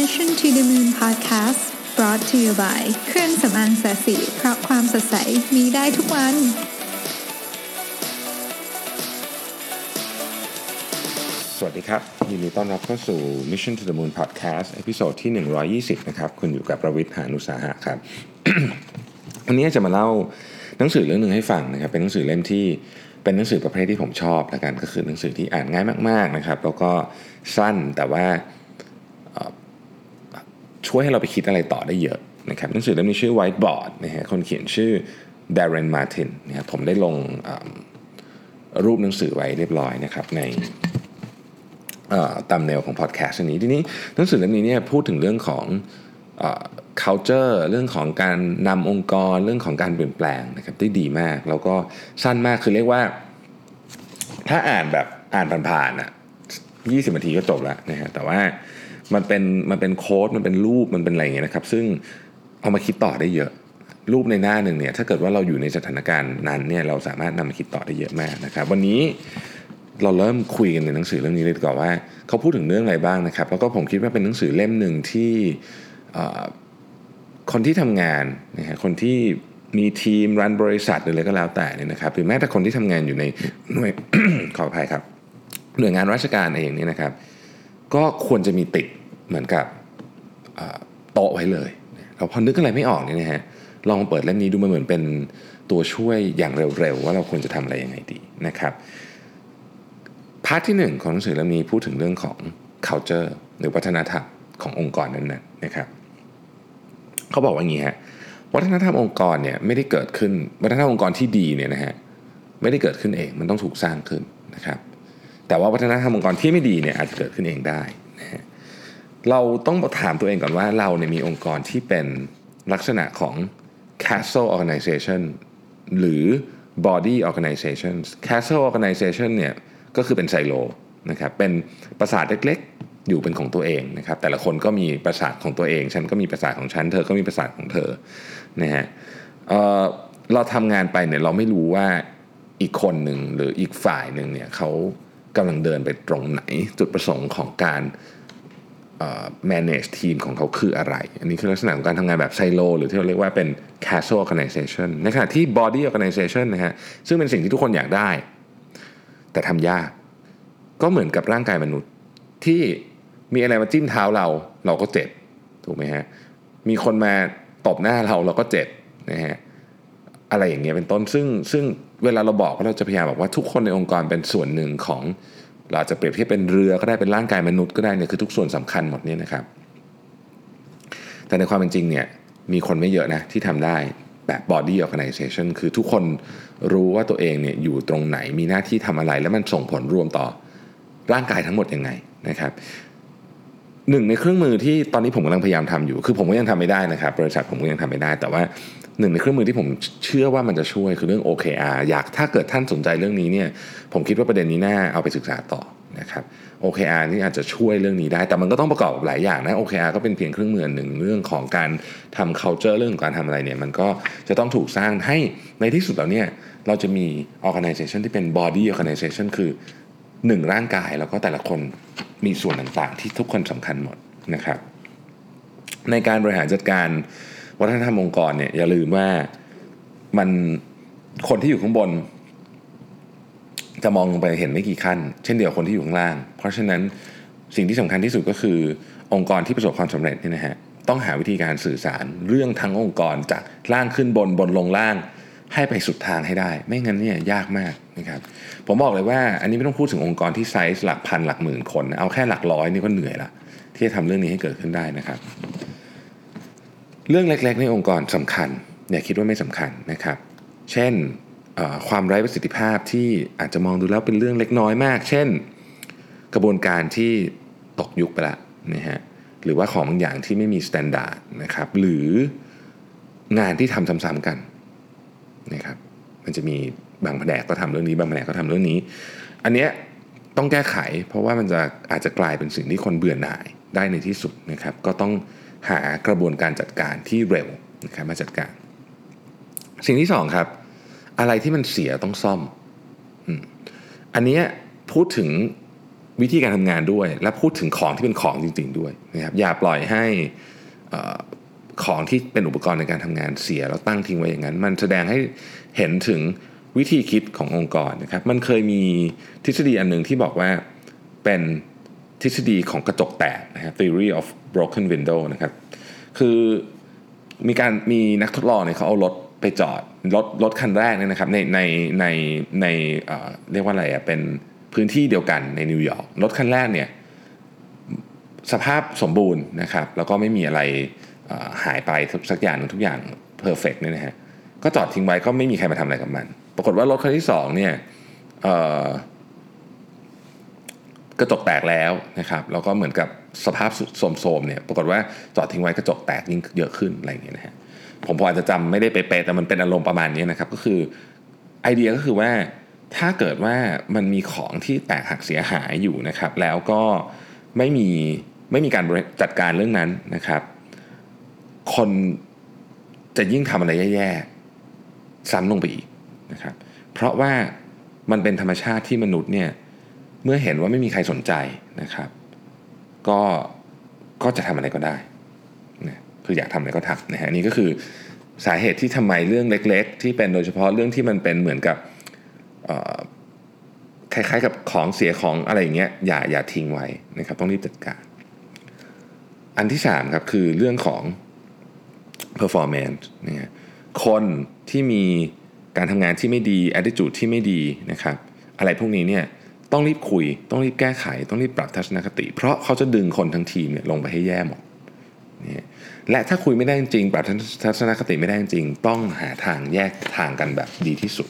Mission to the Moon Podcast brought to you by เครื่องสำอางแสสีเพราะความสดใสมีได้ทุกวัน สวัสดีครับยินดีต้อนรับเข้าสู่ Mission to the Moon Podcast เอพิโซดที่ 120 นะครับ คุณอยู่กับประวิทย์หานุสาหะครับ วันนี้จะมาเล่าหนังสือเรื่องหนึ่งให้ฟังนะครับ เป็นหนังสือเล่มที่เป็นหนังสือประเภทที่ผมชอบแล้วกันก็คือหนังสือที่อ่านง่ายมาก ๆนะครับ แล้วก็สั้นแต่ว่า ช่วยให้เราไปคิดอะไรต่อได้เยอะนะครับหนังสือเล่มนี้ชื่อ Whiteboard นะฮะคนเขียนชื่อ Darren Martin นะครับผมได้ลงรูปหนังสือไว้เรียบร้อยนะครับในตามแนวของพอดแคสต์นี้ทีนี้หนังสือเล่มนี้เนี่ยพูดถึงเรื่องของอ culture เรื่องของการนำองค์กรเรื่องของการเปลี่ยนแปลงนะครับได้ดีมาก แล้วก็สั้นมากคือเรียกว่า ถ้าอ่านแบบอ่านผ่านๆอะ20นาทีก็จบแล้วนะฮะแต่ว่า มันเป็นมันเป็นโค้ดมันเป็นรูปมันเป็นอะไรอย่างเงี้ยนะครับ ซึ่งเอามาคิดต่อได้เยอะ รูปในหน้าหนึ่งเนี่ยถ้าเกิดว่าเราอยู่ในสถานการณ์นั้นเนี่ยเราสามารถนำมาคิดต่อได้เยอะมากนะครับ วันนี้เราเริ่มคุยกันในหนังสือเล่มนี้เลยดีกว่าว่าเขาพูดถึงเรื่องอะไรบ้างนะครับ แล้วก็ผมคิดว่าเป็นหนังสือเล่มหนึ่งที่คนที่ทำงานนะฮะคนที่มีทีมรันบริษัทหรืออะไรก็แล้วแต่เนี่ยนะครับหรือแม้แต่คนที่ทำงานอยู่ในหน่วยขออภัยครับหน่วยงานราชการเองเนี่ยนะครับ ก็ควรจะมีติด เหมือนกับโต๊ะไว้เลยเราพอนึกอะไรไม่ออกเนี่ยนะฮะลองเปิดเล่มนี้ดูมันเหมือนเป็นตัวช่วยอย่างเร็วๆ ว่าเราควรจะทำอะไรยังไงดีนะครับพาร์ทที่หนึ่งของหนังสือเล่มนี้พูดถึงเรื่องของ culture หรือวัฒนธรรมขององค์กรนั้นๆนะครับเขาบอกว่าอย่างนี้ฮะวัฒนธรรมองค์กรเนี่ยไม่ได้เกิดขึ้นวัฒนธรรมองค์กรที่ดีเนี่ยนะฮะไม่ได้เกิดขึ้นเองมันต้องถูกสร้างขึ้นนะครับแต่ว่าวัฒนธรรมองค์กรที่ไม่ดีเนี่ยอาจจะเกิดขึ้นเองได้ เราต้องถามตัวเองก่อนว่าเราเนี่ยมีองค์กรที่เป็นลักษณะของ castle organization หรือ body organization castle organization เนี่ยก็คือเป็นไซโลนะครับเป็นปราสาทเล็กๆ อยู่เป็นของตัวเองนะครับแต่ละคนก็มีปราสาทของตัวเอง ฉันก็มีปราสาทของฉัน เธอก็มีปราสาทของเธอนะฮะเเราทำงานไปเนี่ยเราไม่รู้ว่าอีกคนหนึ่งหรืออีกฝ่ายหนึ่งเนี่ยเขากำลังเดินไปตรงไหนจุดประสงค์ของการ manage ทีมของเขาคืออะไร อันนี้คือลักษณะของการทำงานแบบไซโลหรือที่เราเรียกว่าเป็น castle organization ในขณะที่ body organization นะฮะซึ่งเป็นสิ่งที่ทุกคนอยากได้ แต่ทำยาก ก็เหมือนกับร่างกายมนุษย์ ที่มีอะไรมาจิ้มเท้าเราเราก็เจ็บ ถูกไหมฮะ มีคนมาตบหน้าเราเราก็เจ็บนะฮะอะไรอย่างเงี้ยเป็นต้นซึ่งซึ่งเวลาเราบอกว่าเราจะพยายามบอกว่าทุกคนในองค์กรเป็นส่วนหนึ่งของ เราจะเปรียบเทียบเป็นเรือก็ได้เป็นร่างกายมนุษย์ก็ได้เนี่ยคือทุกส่วนสำคัญหมดเนี่ยนะครับ แต่ในความเป็นจริงเนี่ยมีคนไม่เยอะนะที่ทำได้แบบ body organization คือทุกคนรู้ว่าตัวเองเนี่ยอยู่ตรงไหนมีหน้าที่ทำอะไร แล้วมันส่งผลรวมต่อร่างกายทั้งหมดยังไงนะครับหนึ่งในเครื่องมือที่ตอนนี้ผมกำลังพยายามทำอยู่ คือผมก็ยังทำไม่ได้นะครับ บริษัทผมก็ยังทำไม่ได้ แต่ว่า หนึ่งในเครื่องมือที่ผมเชื่อว่ามันจะช่วยคือเรื่อง OKR อยากถ้าเกิดท่านสนใจเรื่องนี้เนี่ยผมคิดว่าประเด็นนี้น่าเอาไปศึกษาต่อนะครับ OKR นี่อาจจะช่วยเรื่องนี้ได้ แต่มันก็ต้องประกอบหลายอย่างนะ OKR ก็เป็นเพียงเครื่องมือหนึ่งเรื่องของการทำ culture เรื่องของการทำอะไรเนี่ยมันก็จะต้องถูกสร้างให้ในที่สุดแล้วเนี่ยเราจะมี organization ที่เป็น body organization คือหนึ่งร่างกายแล้วก็แต่ละคนมีส่วนต่างๆ ที่ทุกคนสำคัญหมดนะครับ ในการบริหารจัดการ วัฒนธรรมองค์กรเนี่ยอย่าลืมว่ามันคนที่อยู่ข้างบน จะมองลงไปเห็นไม่กี่ขั้น เช่นเดียวกับคนที่อยู่ข้างล่าง เพราะฉะนั้นสิ่งที่สำคัญที่สุดก็คือ องค์กรที่ประสบความสำเร็จเนี่ยนะฮะต้องหาวิธีการสื่อสารเรื่องทั้งองค์กรจากล่างขึ้นบนบนลงล่างให้ไปสุดทางให้ได้ ไม่งั้นเนี่ยยากมากนะครับผมบอกเลยว่าอันนี้ไม่ต้องพูดถึงองค์กรที่ไซส์หลักพันหลักหมื่นคน เอาแค่หลักร้อยนี่ก็เหนื่อยละที่จะทำเรื่องนี้ให้เกิดขึ้นได้นะครับ เรื่องเล็กๆ ในองค์กรสำคัญอย่าคิดว่าไม่สำคัญนะครับ เช่นความไร้ประสิทธิภาพที่อาจจะมองดูแล้วเป็นเรื่องเล็กน้อยมาก เช่น กระบวนการที่ตกยุคไปละนะฮะหรือว่าของบางอย่างที่ไม่มีมาตรฐานนะครับ หรืองานที่ทำซ้ำๆกันนะครับ มันจะมีบางแผนกก็ทำเรื่องนี้ บางแผนกก็ทำเรื่องนี้ อันเนี้ยต้องแก้ไข เพราะว่ามันจะอาจจะกลายเป็นสิ่งที่คนเบื่อหน่ายได้ในที่สุดนะครับ ก็ต้อง หากระบวนการจัดการที่เร็วนะครับมาจัดการ สิ่งที่สองครับ อะไรที่มันเสียต้องซ่อม อันนี้พูดถึงวิธีการทำงานด้วย และพูดถึงของที่เป็นของจริง ๆ ด้วยนะครับอย่าปล่อยให้ของที่เป็นอุปกรณ์ในการทำงานเสียแล้วตั้งทิ้งไว้อย่างนั้น มันแสดงให้เห็นถึงวิธีคิดขององค์กรนะครับ มันเคยมีทฤษฎีอันหนึ่งที่บอกว่าเป็น ทฤษฎีของกระจกแตกนะครับ theory of broken window นะครับ คือมีการมีนักทดลองเนี่ยเขาเอารถไปจอดรถรถคันแรกเนี่ยนะครับในในในในเรียกว่าอะไรอะเป็นพื้นที่เดียวกันในนิวยอร์กรถคันแรกเนี่ยสภาพสมบูรณ์นะครับ แล้วก็ไม่มีอะไรหายไปสักอย่างทุกอย่าง perfect เนี่ยนะฮะก็จอดทิ้งไว้ก็ไม่มีใครมาทำอะไรกับมัน ปรากฏว่ารถคันที่2เนี่ย กระจกแตกแล้วนะครับแล้วก็เหมือนกับสภาพโสมๆเนี่ยปรากฏว่าจอดทิ้งไว้กระจกแตกยิ่งเยอะขึ้นอะไรอย่างเงี้ยนะฮะผมพออาจจะจำไม่ได้เป๊ะแต่มันเป็นอารมณ์ประมาณนี้นะครับก็คือไอเดียก็คือว่าถ้าเกิดว่ามันมีของที่แตกหักเสียหายอยู่นะครับ แล้วก็ไม่มีไม่มีการจัดการเรื่องนั้นนะครับ คนจะยิ่งทำอะไรแย่ๆซ้ำลงไปอีกนะครับ เพราะว่ามันเป็นธรรมชาติที่มนุษย์เนี่ย เมื่อเห็นว่าไม่มีใครสนใจนะครับ ก็ก็จะทำอะไรก็ได้นะคืออยากทำอะไรก็ทำนะฮะนี่ก็คือสาเหตุที่ทำไมเรื่องเล็ก ๆ ที่เป็นโดยเฉพาะเรื่องที่มันเป็นเหมือนกับคล้ายๆกับของเสียของอะไรอย่างเงี้ยอย่าอย่าทิ้งไว้นะครับ ต้องรีบจัดการ อันที่3ครับคือเรื่องของ performance นะฮะคนที่มีการทำงานที่ไม่ดี attitude ที่ไม่ดีนะครับ อะไรพวกนี้เนี่ย ต้องรีบคุย ต้องรีบแก้ไข ต้องรีบปรับทัศนคติ เพราะเขาจะดึงคนทั้งทีมเนี่ยลงไปให้แย่หมดนี่และถ้าคุยไม่ได้จริงปรับทัศนคติไม่ได้จริง ต้องหาทางแยกทางกันแบบดีที่สุด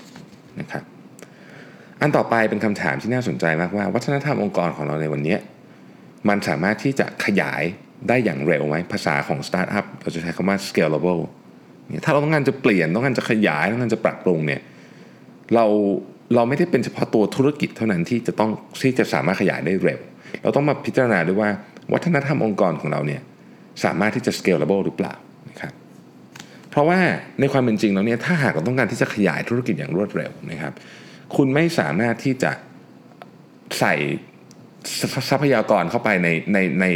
นะครับอันต่อไปเป็นคำถามที่น่าสนใจมากว่า วัฒนธรรมองค์กรของเราในวันนี้ มันสามารถที่จะขยายได้อย่างเร็วไหมภาษาของสตาร์ทอัพเราจะใช้คำว่า scalable ถ้าเราต้องการจะเปลี่ยนต้องการจะขยายต้องการจะปรับปรุงเนี่ยเรา เราไม่ได้เป็นเฉพาะตัวธุรกิจเท่านั้นที่จะต้องที่จะสามารถขยายได้เร็ว เราต้องมาพิจารณาด้วยว่าวัฒนธรรมองค์กรของเราเนี่ยสามารถที่จะ scalable หรือเปล่านะครับเพราะว่าในความเป็นจริงแล้วเนี่ยถ้าหากเราต้องการที่จะขยายธุรกิจอย่างรวดเร็วนะครับ คุณไม่สามารถที่จะใส่ทรัพยากรเข้าไปในในใน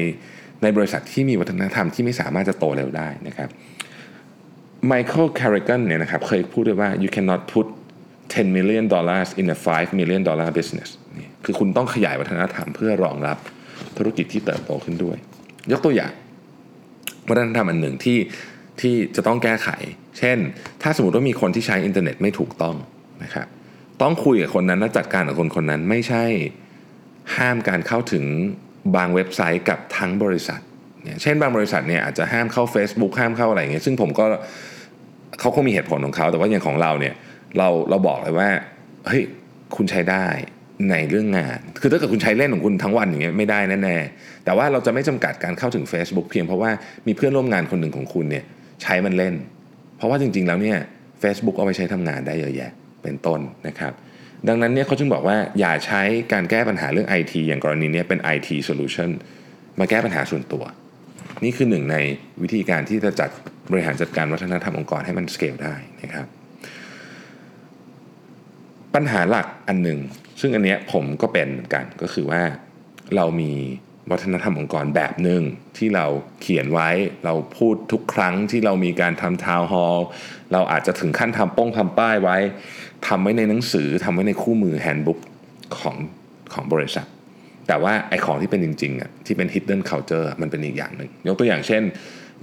ในบริษัทที่มีวัฒนธรรมที่ไม่สามารถจะโตเร็วได้นะครับไมเคิลแคริกันเนี่ยนะครับเคยพูดด้วยว่า you cannot put 10 million dollars in a 5 million dollar business นี่คือคุณต้องขยายวัฒนธรรมเพื่อรองรับธุรกิจที่เติบโตขึ้นด้วย ยกตัวอย่างวัฒนธรรมอันหนึ่งที่ที่จะต้องแก้ไข เช่น ถ้าสมมติว่ามีคนที่ใช้อินเทอร์เน็ตไม่ถูกต้องนะครับต้องคุยกับคนนั้นและจัดการกับคนคนนั้นไม่ใช่ห้ามการเข้าถึงบางเว็บไซต์กับทั้งบริษัทเช่นบางบริษัทเนี่ยอาจจะห้ามเข้า Facebook ห้ามเข้าอะไรเงี้ยซึ่งผมก็เขาคงมีเหตุผลของเขา แต่ว่าอย่างของเราเนี่ย เราเราบอกเลยว่าเฮ้ยคุณใช้ได้ในเรื่องงาน คือถ้าเกิดคุณใช้เล่นของคุณทั้งวันอย่างเงี้ยไม่ได้แน่ๆแต่ว่าเราจะไม่จำกัดการเข้าถึง Facebook เพียงเพราะว่ามีเพื่อนร่วมงานคนหนึ่งของคุณเนี่ยใช้มันเล่น เพราะว่าจริงๆแล้วเนี่ย Facebook เอาไปใช้ทำงานได้เยอะแยะเป็นต้นนะครับ ดังนั้นเนี่ยเขาจึงบอกว่าอย่าใช้การแก้ปัญหาเรื่อง IT อย่างกรณีนี้เป็น IT solution มาแก้ปัญหาส่วนตัว นี่คือหนึ่งในวิธีการที่จะจัดบริหารจัดการวัฒนธรรมองค์กรให้มันสเกลได้นะครับ ปัญหาหลักอันหนึ่งซึ่งอันเนี้ยผมก็เป็นเหมือนกันก็คือว่าเรามีวัฒนธรรมองค์กรแบบหนึ่งที่เราเขียนไว้เราพูดทุกครั้งที่เรามีการทำทาวน์ฮอลเราอาจจะถึงขั้นทำป้งทำป้ายไว้ทำไว้ในหนังสือทำไว้ในคู่มือแฮนด์บุ๊กของของบริษัท แต่ว่าไอของที่เป็นจริงๆอะที่เป็น hidden culture มันเป็นอีกอย่างหนึ่งยกตัวอย่างเช่น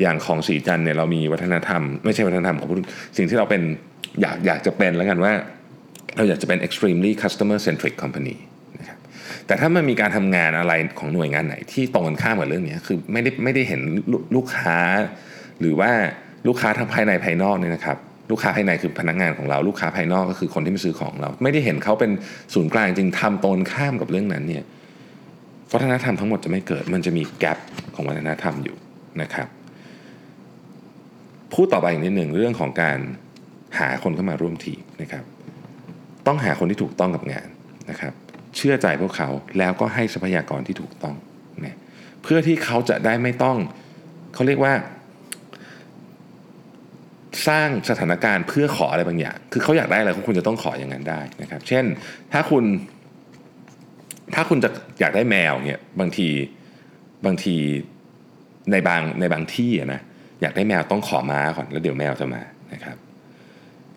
อย่างของสีจันเนี่ยเรามีวัฒนธรรม ไม่ใช่วัฒนธรรมของสิ่งที่เราเป็นอยากอยากจะเป็นแล้วกันว่า เราอยากจะเป็น extremely customer centric company นะครับแต่ถ้ามันมีการทำงานอะไรของหน่วยงานไหนที่ตรงกันข้ามกับเรื่องนี้คือไม่ได้ไม่ได้เห็นลูกค้า หรือว่าลูกค้าทั้งภายในภายนอกเนี่ยนะครับลูกค้าภายในคือพนักงงานของเราลูกค้าภายนอกก็คือคนที่มาซื้อของเรา ไม่ได้เห็นเขาเป็นศูนย์กลางจริงทำตรงข้ามกับเรื่องนั้นเนี่ยวัฒนธรรมทั้งหมดจะไม่เกิดมันจะมีแกลบของวัฒนธรรมอยู่นะครับพูดต่อไปอีกนิดหนึ่งเรื่องของการหาคนเข้ามาร่วมทีมนะครับ ต้องหาคนที่ถูกต้องกับงานนะครับ เชื่อใจพวกเขาแล้วก็ให้ทรัพยากรที่ถูกต้องนะเพื่อที่เขาจะได้ไม่ต้องเขาเรียกว่า สร้างสถานการณ์เพื่อขออะไรบางอย่าง คือเขาอยากได้อะไรควรจะต้องขออย่างนั้นได้นะครับ เช่นถ้าคุณ ถ้าคุณจะอยากได้แมวเนี่ยบางทีบางทีในบางในบางที่นะอยากได้แมวต้องขอม้าก่อนแล้วเดี๋ยวแมวจะมานะครับ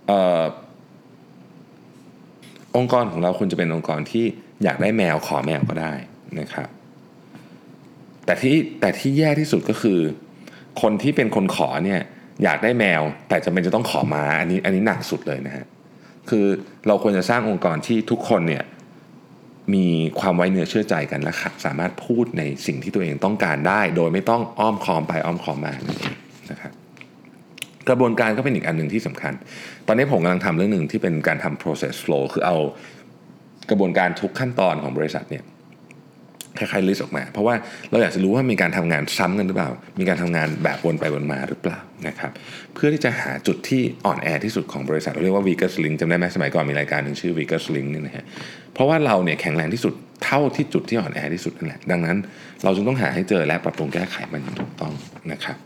เอ่อ องค์กรของเราควรจะเป็นองค์กรที่อยากได้แมวขอแมวก็ได้นะครับแต่ที่แต่ที่แย่ที่สุดก็คือ คนที่เป็นคนขอเนี่ยอยากได้แมว แต่จะเป็นจะต้องขอมาอันนี้อันนี้หนักสุดเลยนะฮะคือเราควรจะสร้างองค์กรที่ทุกคนเนี่ยมีความไว้เนื้อเชื่อใจกันและสามารถพูดในสิ่งที่ตัวเองต้องการได้ โดยไม่ต้องอ้อมคอมไปอ้อมคอมมานะครับ กระบวนการก็เป็นอีกอันหนึ่งที่สำคัญ ตอนนี้ผมกำลังทำเรื่องหนึ่งที่เป็นการทำ process flow คือเอากระบวนการทุกขั้นตอนของบริษัทเนี่ยคล้ายๆลิสต์ออกมา เพราะว่าเราอยากจะรู้ว่ามีการทำงานซ้ำกันหรือเปล่า มีการทำงานแบบวนไปวนมาหรือเปล่านะครับ เพื่อที่จะหาจุดที่อ่อนแอที่สุดของบริษัท เราเรียกว่า weakest link จำได้ไหมสมัยก่อนมีรายการหนึ่งชื่อ weakest link นี่นะฮะ เพราะว่าเราเนี่ยแข็งแรงที่สุดเท่าที่จุดที่อ่อนแอที่สุดนั่นแหละ ดังนั้นเราจึงต้องหาให้เจอและปรับปรุงแก้ไขมันถูกต้องนะครับ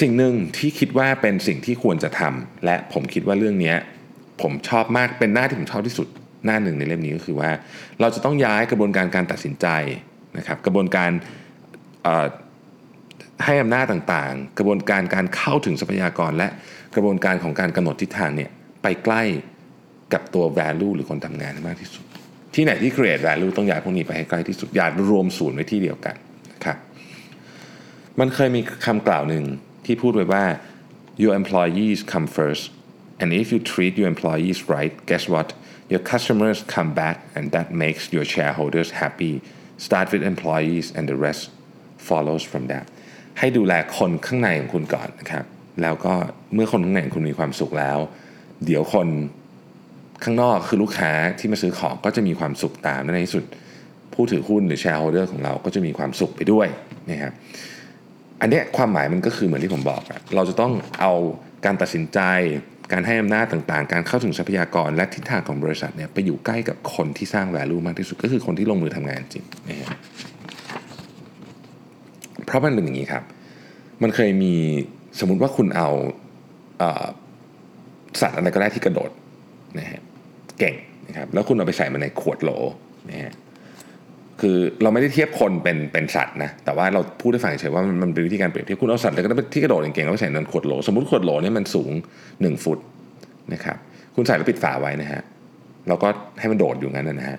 สิ่งหนึ่งที่คิดว่าเป็นสิ่งที่ควรจะทำและผมคิดว่าเรื่องนี้ผมชอบมากเป็นหน้าที่ผมชอบที่สุดหน้าหนึ่งในเล่มนี้ก็คือว่า เราจะต้องย้ายกระบวนการการตัดสินใจนะครับ กระบวนการให้อำนาจต่างๆ กระบวนการการเข้าถึงทรัพยากร และกระบวนการของการกำหนดทิศทางเนี่ยไปใกล้กับตัว value หรือคนทำงานมากที่สุด ที่ไหนที่ create value ต้องย้ายพวกนี้ไปให้ใกล้ที่สุดอย่ารวมศูนย์ไว้ที่เดียวกันครับมันเคยมีคำกล่าวหนึ่ง ที่พูดไว้ว่า your employees come first and if you treat your employees right guess what your customers come back and that makes your shareholders happy start with employees and the rest follows from that ให้ดูแลคนข้างในของคุณก่อนนะครับ แล้วก็เมื่อคนข้างในของคุณมีความสุขแล้ว เดี๋ยวคนข้างนอกคือลูกค้าที่มาซื้อของก็จะมีความสุขตามและในที่สุด ผู้ถือหุ้นหรือ shareholder ของเราก็จะมีความสุขไปด้วยนะครับ อันนี้ความหมายมันก็คือเหมือนที่ผมบอกอะเราจะต้องเอาการตัดสินใจ การให้อำนาจต่างๆ การเข้าถึงทรัพยากรและทิศทางของบริษัทเนี่ยไปอยู่ใกล้กับคนที่สร้าง value มากที่สุดก็คือคนที่ลงมือทำงานจริงนะฮะเพราะมันเป็นอย่างนี้ครับ มันเคยมีสมมติว่าคุณเอาสัตว์อะไรก็ได้ที่กระโดดนะฮะเก่งนะครับแล้วคุณเอาไปใส่มาในขวดโหลนะฮะ คือเราไม่ได้เทียบคนเป็นเป็นสัตว์นะแต่ว่าเราพูดให้ฟังเฉยว่ามันเป็นวิธีการเปรียบเทียบคุณเอาสัตว์แล้วก็ที่กระโดดเก่งๆแล้วใส่ในขวดโหลสมมติขวดโหลนี่มันสูง 1 ฟุตนะครับคุณใส่แล้วปิดฝาไว้นะฮะแล้วก็ให้มันโดดอยู่งั้นนะฮะ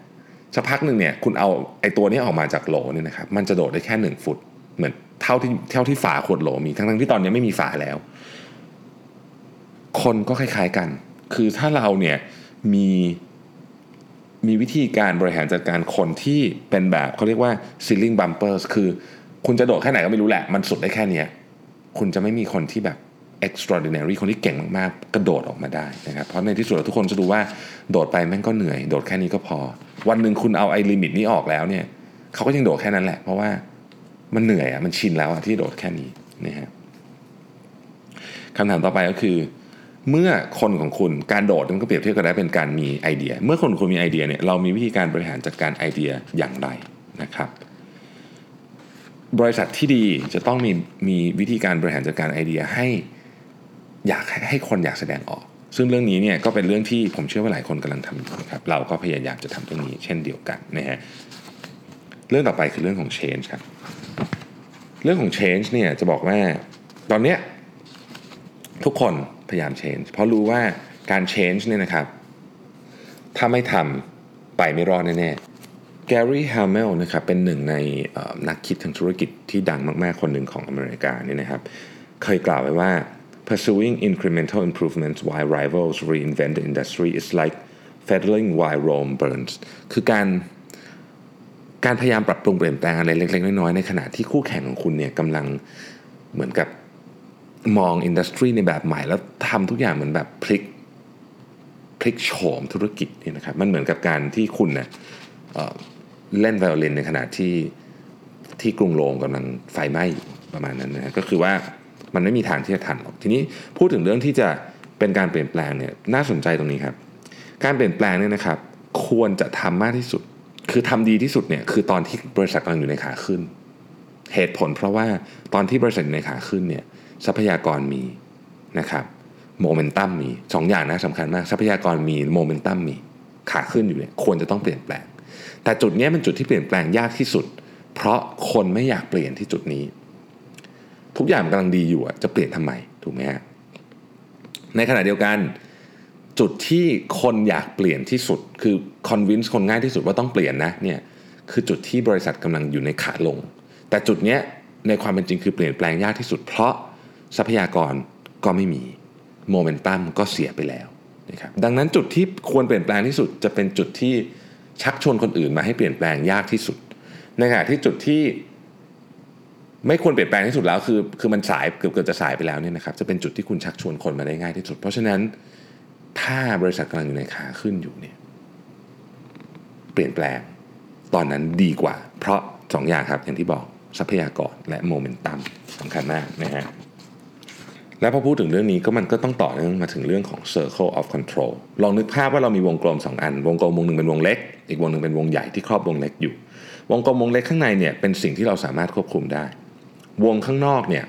สักพักหนึ่งเนี่ยคุณเอาไอ้ตัวนี้ออกมาจากโหลนี่นะครับมันจะโดดได้แค่ 1 ฟุต เหมือนเท่าที่เท่าที่ฝาขวดโหลมีทั้งๆที่ตอนนี้ไม่มีฝาแล้ว คนก็คล้าย ๆกัน คือถ้าเราเนี่ยมี มีวิธีการบริหารจัดการคนที่เป็นแบบเขาเรียกว่า ceiling bumpers คือคุณจะโดดแค่ไหนก็ไม่รู้แหละ มันสุดได้แค่นี้คุณจะไม่มีคนที่แบบ extraordinary คนที่เก่งมากๆ กระโดดออกมาได้นะครับ เพราะในที่สุดทุกคนจะดูว่าโดดไปแม่งก็เหนื่อย โดดแค่นี้ก็พอ วันหนึ่งคุณเอาไอ้ limit นี้ออกแล้วเนี่ยเขาก็ยังโดดแค่นั้นแหละ เพราะว่ามันเหนื่อยอะมันชินแล้วอะที่โดดแค่นี้นะฮะคำถามต่อไปก็คือ เมื่อคนของคุณการโดดมันก็เปรียบเทียบกันได้เป็นการมีไอเดีย เมื่อคนคุณมีไอเดียเนี่ยเรามีวิธีการบริหารจัดการไอเดียอย่างไรนะครับ บริษัทที่ดีจะต้องมีมีวิธีการบริหารจัดการไอเดียให้อยากให้คนอยากแสดงออก ซึ่งเรื่องนี้เนี่ยก็เป็นเรื่องที่ผมเชื่อว่าหลายคนกำลังทำอยู่นะครับเราก็พยายามจะทำเรื่องนี้เช่นเดียวกันนะฮะเรื่องต่อไปคือเรื่องของ change ครับเรื่องของ change เนี่ยจะบอกว่าตอนเนี้ยทุกคน พยายาม change เพราะรู้ว่าการ change เนี่ยนะครับ ถ้าไม่ทำไปไม่รอดแน่ๆแกรี่ฮ a ม m e l นะครับเป็นหนึ่งในนักคิดทางธุรกิจที่ดังมากๆ คนหนึ่งของอเมริกาเนี่ยนะครับ เคยกล่าวไว้ว่า pursuing incremental improvements while rivals reinvent the industry is like fettling while Rome burns คือการการพยายามปรับปรุงเปลี่ยนแปลงอะไรเล็กๆ น้อยๆ ในขณะที่คู่แข่งของคุณเนี่ยกำลังเหมือนกับ มองอินดัสทรีในแบบใหม่ แล้วทำทุกอย่างเหมือนแบบพลิกพลิกโฉมธุรกิจนี่นะครับมันเหมือนกับการที่คุณเนะ่ยเล่นไวโอลินในขณะที่ที่กรุงโรมกำลังไฟไหม้ประมาณนั้นนะก็คือว่ามันไม่มีทางที่จะทันหรอกทีนี้พูดถึงเรื่องที่จะเป็นการเปลี่ยนแปลงเนี่ยน่าสนใจตรงนี้ครับ การเปลี่ยนแปลงเนี่ยนะครับ ควรจะทำมากที่สุด คือทำดีที่สุดเนี่ยคือตอนที่บริษัทกำลังอยู่ในขาขึ้น เหตุผลเพราะว่าตอนที่บริษัทอยู่ในขาขึ้นเนี่ย ทรัพยากรมีนะครับโมเมนตัมมีสองอย่างนะสำคัญมากทรัพยากรมีโมเมนตัมมีขาขึ้นอยู่เนี่ยควรจะต้องเปลี่ยนแปลง แต่จุดนี้เป็นจุดที่เปลี่ยนแปลงยากที่สุด เพราะคนไม่อยากเปลี่ยนที่จุดนี้ ทุกอย่างกำลังดีอยู่จะเปลี่ยนทำไมถูกไหมฮะในขณะเดียวกันจุดที่คนอยากเปลี่ยนที่สุด คือคอนวินส์คนง่ายที่สุดว่าต้องเปลี่ยนนะเนี่ยคือจุดที่บริษัทกำลังอยู่ในขาลง แต่จุดนี้ในความเป็นจริงคือเปลี่ยนแปลงยากที่สุด เพราะ ทรัพยากรก็ไม่มีโมเมนตัมก็เสียไปแล้วนะครับดังนั้นจุดที่ควรเปลี่ยนแปลงที่สุดจะเป็นจุดที่ชักชวนคนอื่นมาให้เปลี่ยนแปลงยากที่สุดในขณะที่จุดที่ไม่ควรเปลี่ยนแปลงที่สุดแล้วคือคือมันสายเกือบเกือบจะสายไปแล้วเนี่ยนะครับจะเป็นจุดที่คุณชักชวนคนมาได้ง่ายที่สุด เพราะฉะนั้นถ้าบริษัทกำลังอยู่ในขาขึ้นอยู่เนี่ยเปลี่ยนแปลงตอนนั้นดีกว่า เพราะ2ออย่างครับอย่างที่บอกทรัพยากรและโมเมนตัมสำคัญมากนะฮะ แล้วพอพูดถึงเรื่องนี้ก็มันก็ต้องต่อเนื่องมาถึงเรื่องของ circle of control ลองนึกภาพว่าเรามีวงกลม 2 อัน วงกลมวงหนึ่งเป็นวงเล็ก อีกวงหนึ่งเป็นวงใหญ่ที่ครอบวงเล็กอยู่ วงกลมวงเล็กข้างในเนี่ยเป็นสิ่งที่เราสามารถควบคุมได้ วงข้างนอกเนี่ย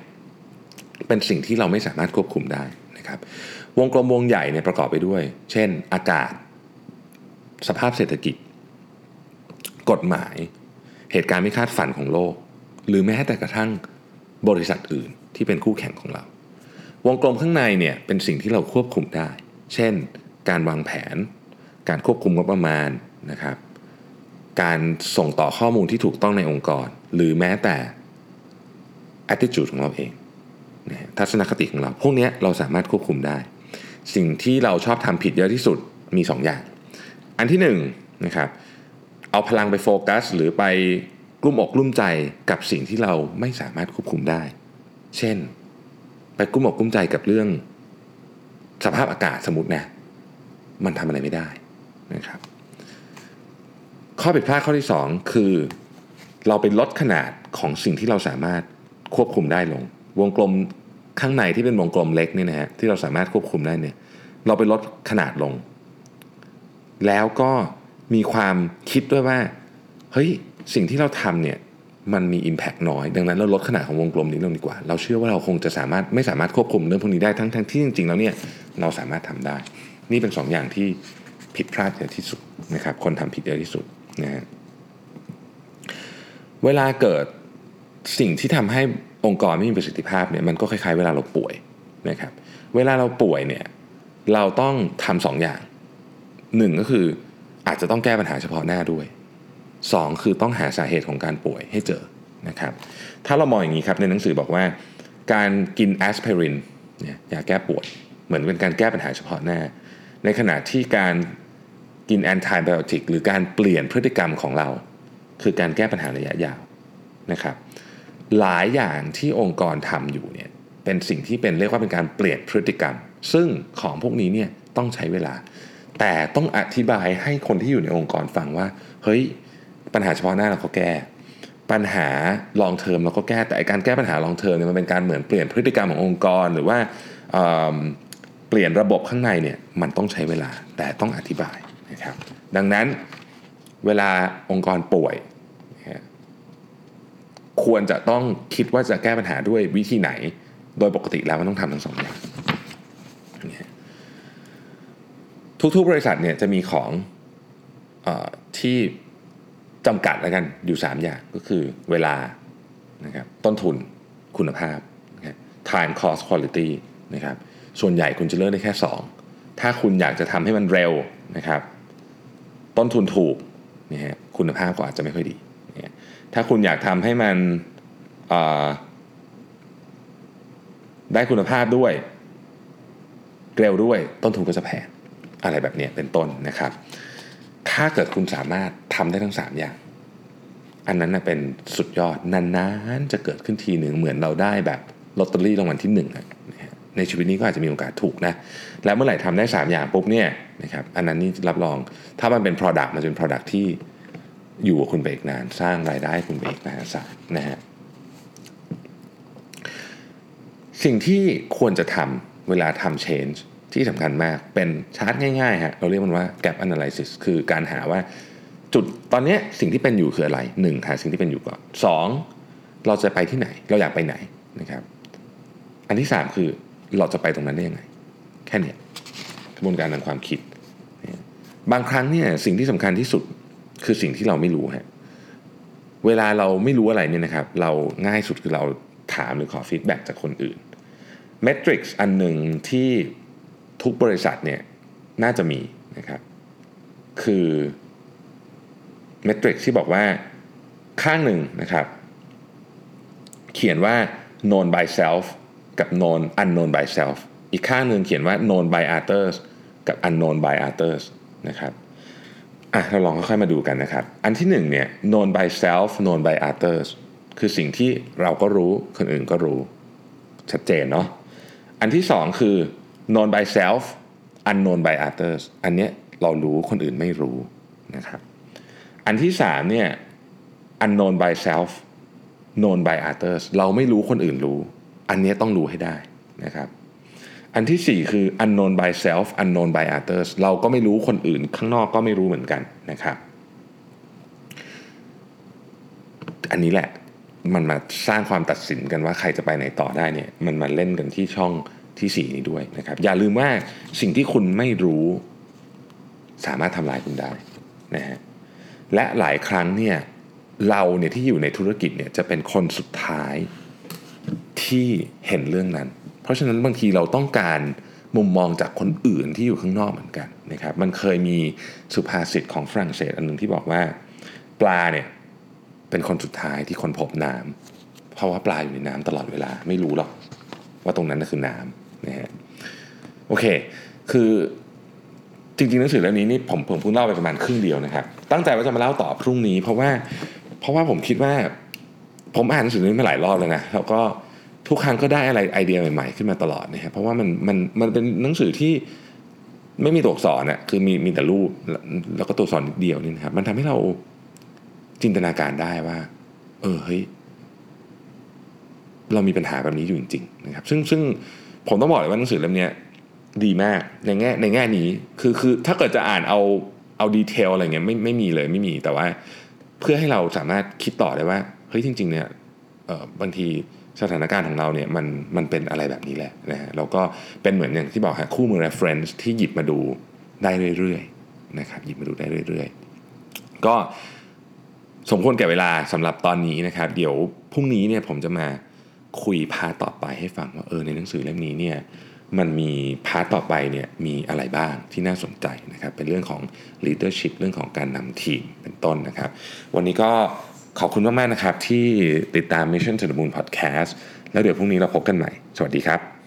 เป็นสิ่งที่เราไม่สามารถควบคุมได้นะครับ วงกลมวงใหญ่เนี่ยประกอบไปด้วย เช่น อากาศ สภาพเศรษฐกิจ กฎหมาย เหตุการณ์ไม่คาดฝันของโลก หรือแม้แต่กระทั่งบริษัทอื่นที่เป็นคู่แข่งของเรา วงกลมข้างในเนี่ยเป็นสิ่งที่เราควบคุมได้ เช่น การวางแผน การควบคุมงบประมาณนะครับ การส่งต่อข้อมูลที่ถูกต้องในองค์กร หรือแม้แต่ attitude ของเราเองทัศนคติของเรา พวกนี้เราสามารถควบคุมได้ สิ่งที่เราชอบทำผิดเยอะที่สุดมี 2ออย่าง อันที่1นนะครับเอาพลังไปโฟกัส หรือไปกลุ้มอกกลุ้มใจกับสิ่งที่เราไม่สามารถควบคุมได้ เช่น ไปกุ้มอกกุ้มใจกับเรื่อง สภาพอากาศสมมตินะ มันทำอะไรไม่ได้นะครับ ข้อผิดพลาดข้อที่ 2 คือ เราไปลดขนาดของสิ่งที่เราสามารถควบคุมได้ลง วงกลมข้างในที่เป็นวงกลมเล็กนี่นะฮะที่เราสามารถควบคุมได้เนี่ย เราไปลดขนาดลง แล้วก็มีความคิดด้วยว่า เฮ้ยสิ่งที่เราทำเนี่ย มันมี Impact น้อย ดังนั้นเราลดขนาดของวงกลมนี้ลงดีกว่า เราเชื่อว่าเราคงจะสามารถไม่สามารถควบคุมเรื่องพวกนี้ได้ทั้งทั้งที่จริงๆแล้วเนี่ยเราสามารถทำได้ นี่เป็น 2ออย่างที่ผิดพลาดเยอะที่สุดนะครับคนทำผิดเยอะที่สุดนะฮะเวลาเกิดสิ่งที่ทำให้องค์กรไม่มีประสิทธิภาพเนี่ยมันก็คล้ายๆ เวลาเราป่วยนะครับเวลาเราป่วยเนี่ยเราต้องทำสองอย่างหนึ่งก็คืออาจจะต้องแก้ปัญหาเฉพาะหน้าด้วย 2 คือต้องหาสาเหตุของการป่วยให้เจอนะครับถ้าเรามองอย่างนี้ครับในหนังสือบอกว่า การกินแอสไพรินเนี่ยยาแก้ปวด เหมือนเป็นการแก้ปัญหาเฉพาะหน้า ในขณะที่การกินแอนติไบโอติกหรือการเปลี่ยนพฤติกรรมของเรา คือการแก้ปัญหาระยะยาวนะครับหลายอย่างที่องค์กรทำอยู่เนี่ยเป็นสิ่งที่เป็นเรียกว่าเป็นการเปลี่ยนพฤติกรรม ซึ่งของพวกนี้เนี่ยต้องใช้เวลา แต่ต้องอธิบายให้คนที่อยู่ในองค์กรฟังว่าเฮ้ย ปัญหาเฉพาะหน้าเราก็แก้ ปัญหาลองเทอมเราก็แก้แต่การแก้ปัญหาลองเทอมเนี่ยมันเป็นการเหมือนเปลี่ยนพฤติกรรมขององค์กร หรือว่าเเปลี่ยนระบบข้างในเนี่ยมันต้องใช้เวลาแต่ต้องอธิบายนะครับ ดังนั้นเวลาองค์กรป่วยควรจะต้องคิดว่าจะแก้ปัญหาด้วยวิธีไหน โดยปกติแล้วมันต้องทำทั้งสองอย่างทุกๆบริษัทเนี่ยจะมีของอที่ จำกัดแล้วกันอยู่ 3 อย่างก็คือเวลานะครับต้นทุนคุณภาพ time cost quality นะครับส่วนใหญ่คุณจะเลือกได้แค่ 2 ถ้าคุณอยากจะทำให้มันเร็วนะครับต้นทุนถูกนะฮะคุณภาพก็อาจจะไม่ค่อยดีถ้าคุณอยากทำให้มันได้คุณภาพด้วย เร็วด้วยต้นทุนก็จะแพงอะไรแบบนี้เป็นต้นนะครับ ถ้าเกิดคุณสามารถ ทำได้ทั้ง 3 อย่าง อันนั้นนะเป็นสุดยอดนานๆจะเกิดขึ้นทีหนึ่งเหมือนเราได้แบบลอตเตอรี่รางวัลที่1นึ่งในชีวิตนี้ก็อาจจะมีโอกาสถูกนะแล้วเมื่อไหร่ทำได้ 3 อย่างปุ๊บเนี่ยนะครับอันนั้นนี่รับรองถ้ามันเป็น Product มันจะเป็น Product ที่อยู่กับคุณไปอีกนาน สร้างรายได้คุณไปอีกนานสันะฮะสิ่งที่ควรจะทำเวลาทำ change ที่สำคัญมากเป็นชาร์ตง่ายๆฮะเราเรียกมันว่า gap analysis คือการหาว่า จุดตอนนี้สิ่งที่เป็นอยู่คืออะไรหนึ่งหาสิ่งที่เป็นอยู่ก่อนสองเราจะไปที่ไหน เราอยากไปไหนนะครับ อันที่สามคือเราจะไปตรงนั้นได้ยังไง แค่นี้กระบวนการทางความคิด บางครั้งเนี่ยสิ่งที่สำคัญที่สุดคือสิ่งที่เราไม่รู้ฮะเวลาเราไม่รู้อะไรเนี่ยนะครับ เราง่ายสุดคือเราถามหรือขอฟีดแบ็จากคนอื่นเมทริกซ์อันหนึ่งที่ทุกบริษัทเนี่ยน่าจะมีนะครับ คือ เมทริกซ์ที่บอกว่าข้างหนึ่งนะครับ เขียนว่า known by self กับ known unknown by self อีกข้างหนึ่งเขียนว่า known by others กับ unknown by others นะครับอะเราลองค่อยๆมาดูกันนะครับ อันที่หนึ่งเนี่ย known by self known by others คือสิ่งที่เราก็รู้คนอื่นก็รู้ ชัดเจนเนาะอันที่สองคือ known by self unknown by others อันเนี้ยเรารู้คนอื่นไม่รู้นะครับ อันที่สามเนี่ย unknown by self known by others เราไม่รู้คนอื่นรู้ อันนี้ต้องรู้ให้ได้นะครับ อันที่ 4 คือ unknown by self unknown by others เราก็ไม่รู้คนอื่นข้างนอกก็ไม่รู้เหมือนกันนะครับ อันนี้แหละมันมาสร้างความตัดสินกันว่าใครจะไปไหนต่อได้เนี่ยมันมาเล่นกันที่ช่องที่ 4 นี้ด้วยนะครับ อย่าลืมว่าสิ่งที่คุณไม่รู้ สามารถทำลายคุณได้นะฮะ และหลายครั้งเนี่ยเราเนี่ยที่อยู่ในธุรกิจเนี่ยจะเป็นคนสุดท้ายที่เห็นเรื่องนั้น เพราะฉะนั้นบางทีเราต้องการมุมมองจากคนอื่นที่อยู่ข้างนอกเหมือนกันนะครับ มันเคยมีสุภาษิตของฝรั่งเศสอันหนึ่งที่บอกว่า ปลาเนี่ยเป็นคนสุดท้ายที่คนพบน้ำเพราะว่าปลาอยู่ในน้ำตลอดเวลาไม่รู้หรอกว่าตรงนั้นน่ะคือน้ำนะฮะโอเค คือจริงๆหนังสือเล่มนี้นี่ผมผมเพิ่งเล่าไปประมาณครึ่งเดียวนะครับ ตั้งใจว่าจะมาเล่าต่อพรุ่งนี้ เพราะว่าเพราะว่าผมคิดว่า ผมอ่านหนังสือนี้มาหลายรอบแล้วนะแล้วก็ทุกครั้งก็ได้อะไรไอเดียใหม่ๆขึ้นมาตลอดนะครับเพราะว่ามันมันมันเป็นหนังสือที่ไม่มีตัวอักษรอะคือมีมีแต่รูปแล้วก็ตัวอักษรนิดเดียวนี่นะครับมันทำให้เราจินตนาการได้ว่า เออเฮ้ยเรามีปัญหาแบบนี้อยู่จริงๆนะครับ ซึ่งซึ่งผมต้องบอกเลยว่าหนังสือเล่มนี้ดีมากในแง่ในแง่นี้คือคือถ้าเกิดจะอ่านเอา เอาดีเทลอะไรเงี้ยไม่ไม่มีเลยไม่มีแต่ว่าเพื่อให้เราสามารถคิดต่อได้ว่าเฮ้ยจริง ๆ เนี่ยบางทีสถานการณ์ของเราเนี่ยมันมันเป็นอะไรแบบนี้แหละนะฮะเราก็เป็นเหมือนอย่างที่บอกฮะคู่มือ reference ที่หยิบมาดูได้เรื่อยๆนะครับหยิบมาดูได้เรื่อยๆ ก็สมควรแก่เวลาสำหรับตอนนี้นะครับ เดี๋ยวพรุ่งนี้เนี่ยผมจะมาคุยพาต่อไปให้ฟังว่าเออในหนังสือเล่มนี้เนี่ย มันมีพาร์ทต่อไปเนี่ยมีอะไรบ้างที่น่าสนใจนะครับเป็นเรื่องของ leadership เรื่องของการนำทีมเป็นต้นนะครับ วันนี้ก็ขอบคุณมาก ๆ นะครับ ที่ติดตาม Mission to the Moon Podcast แล้วเดี๋ยวพรุ่งนี้เราพบกันใหม่ สวัสดีครับ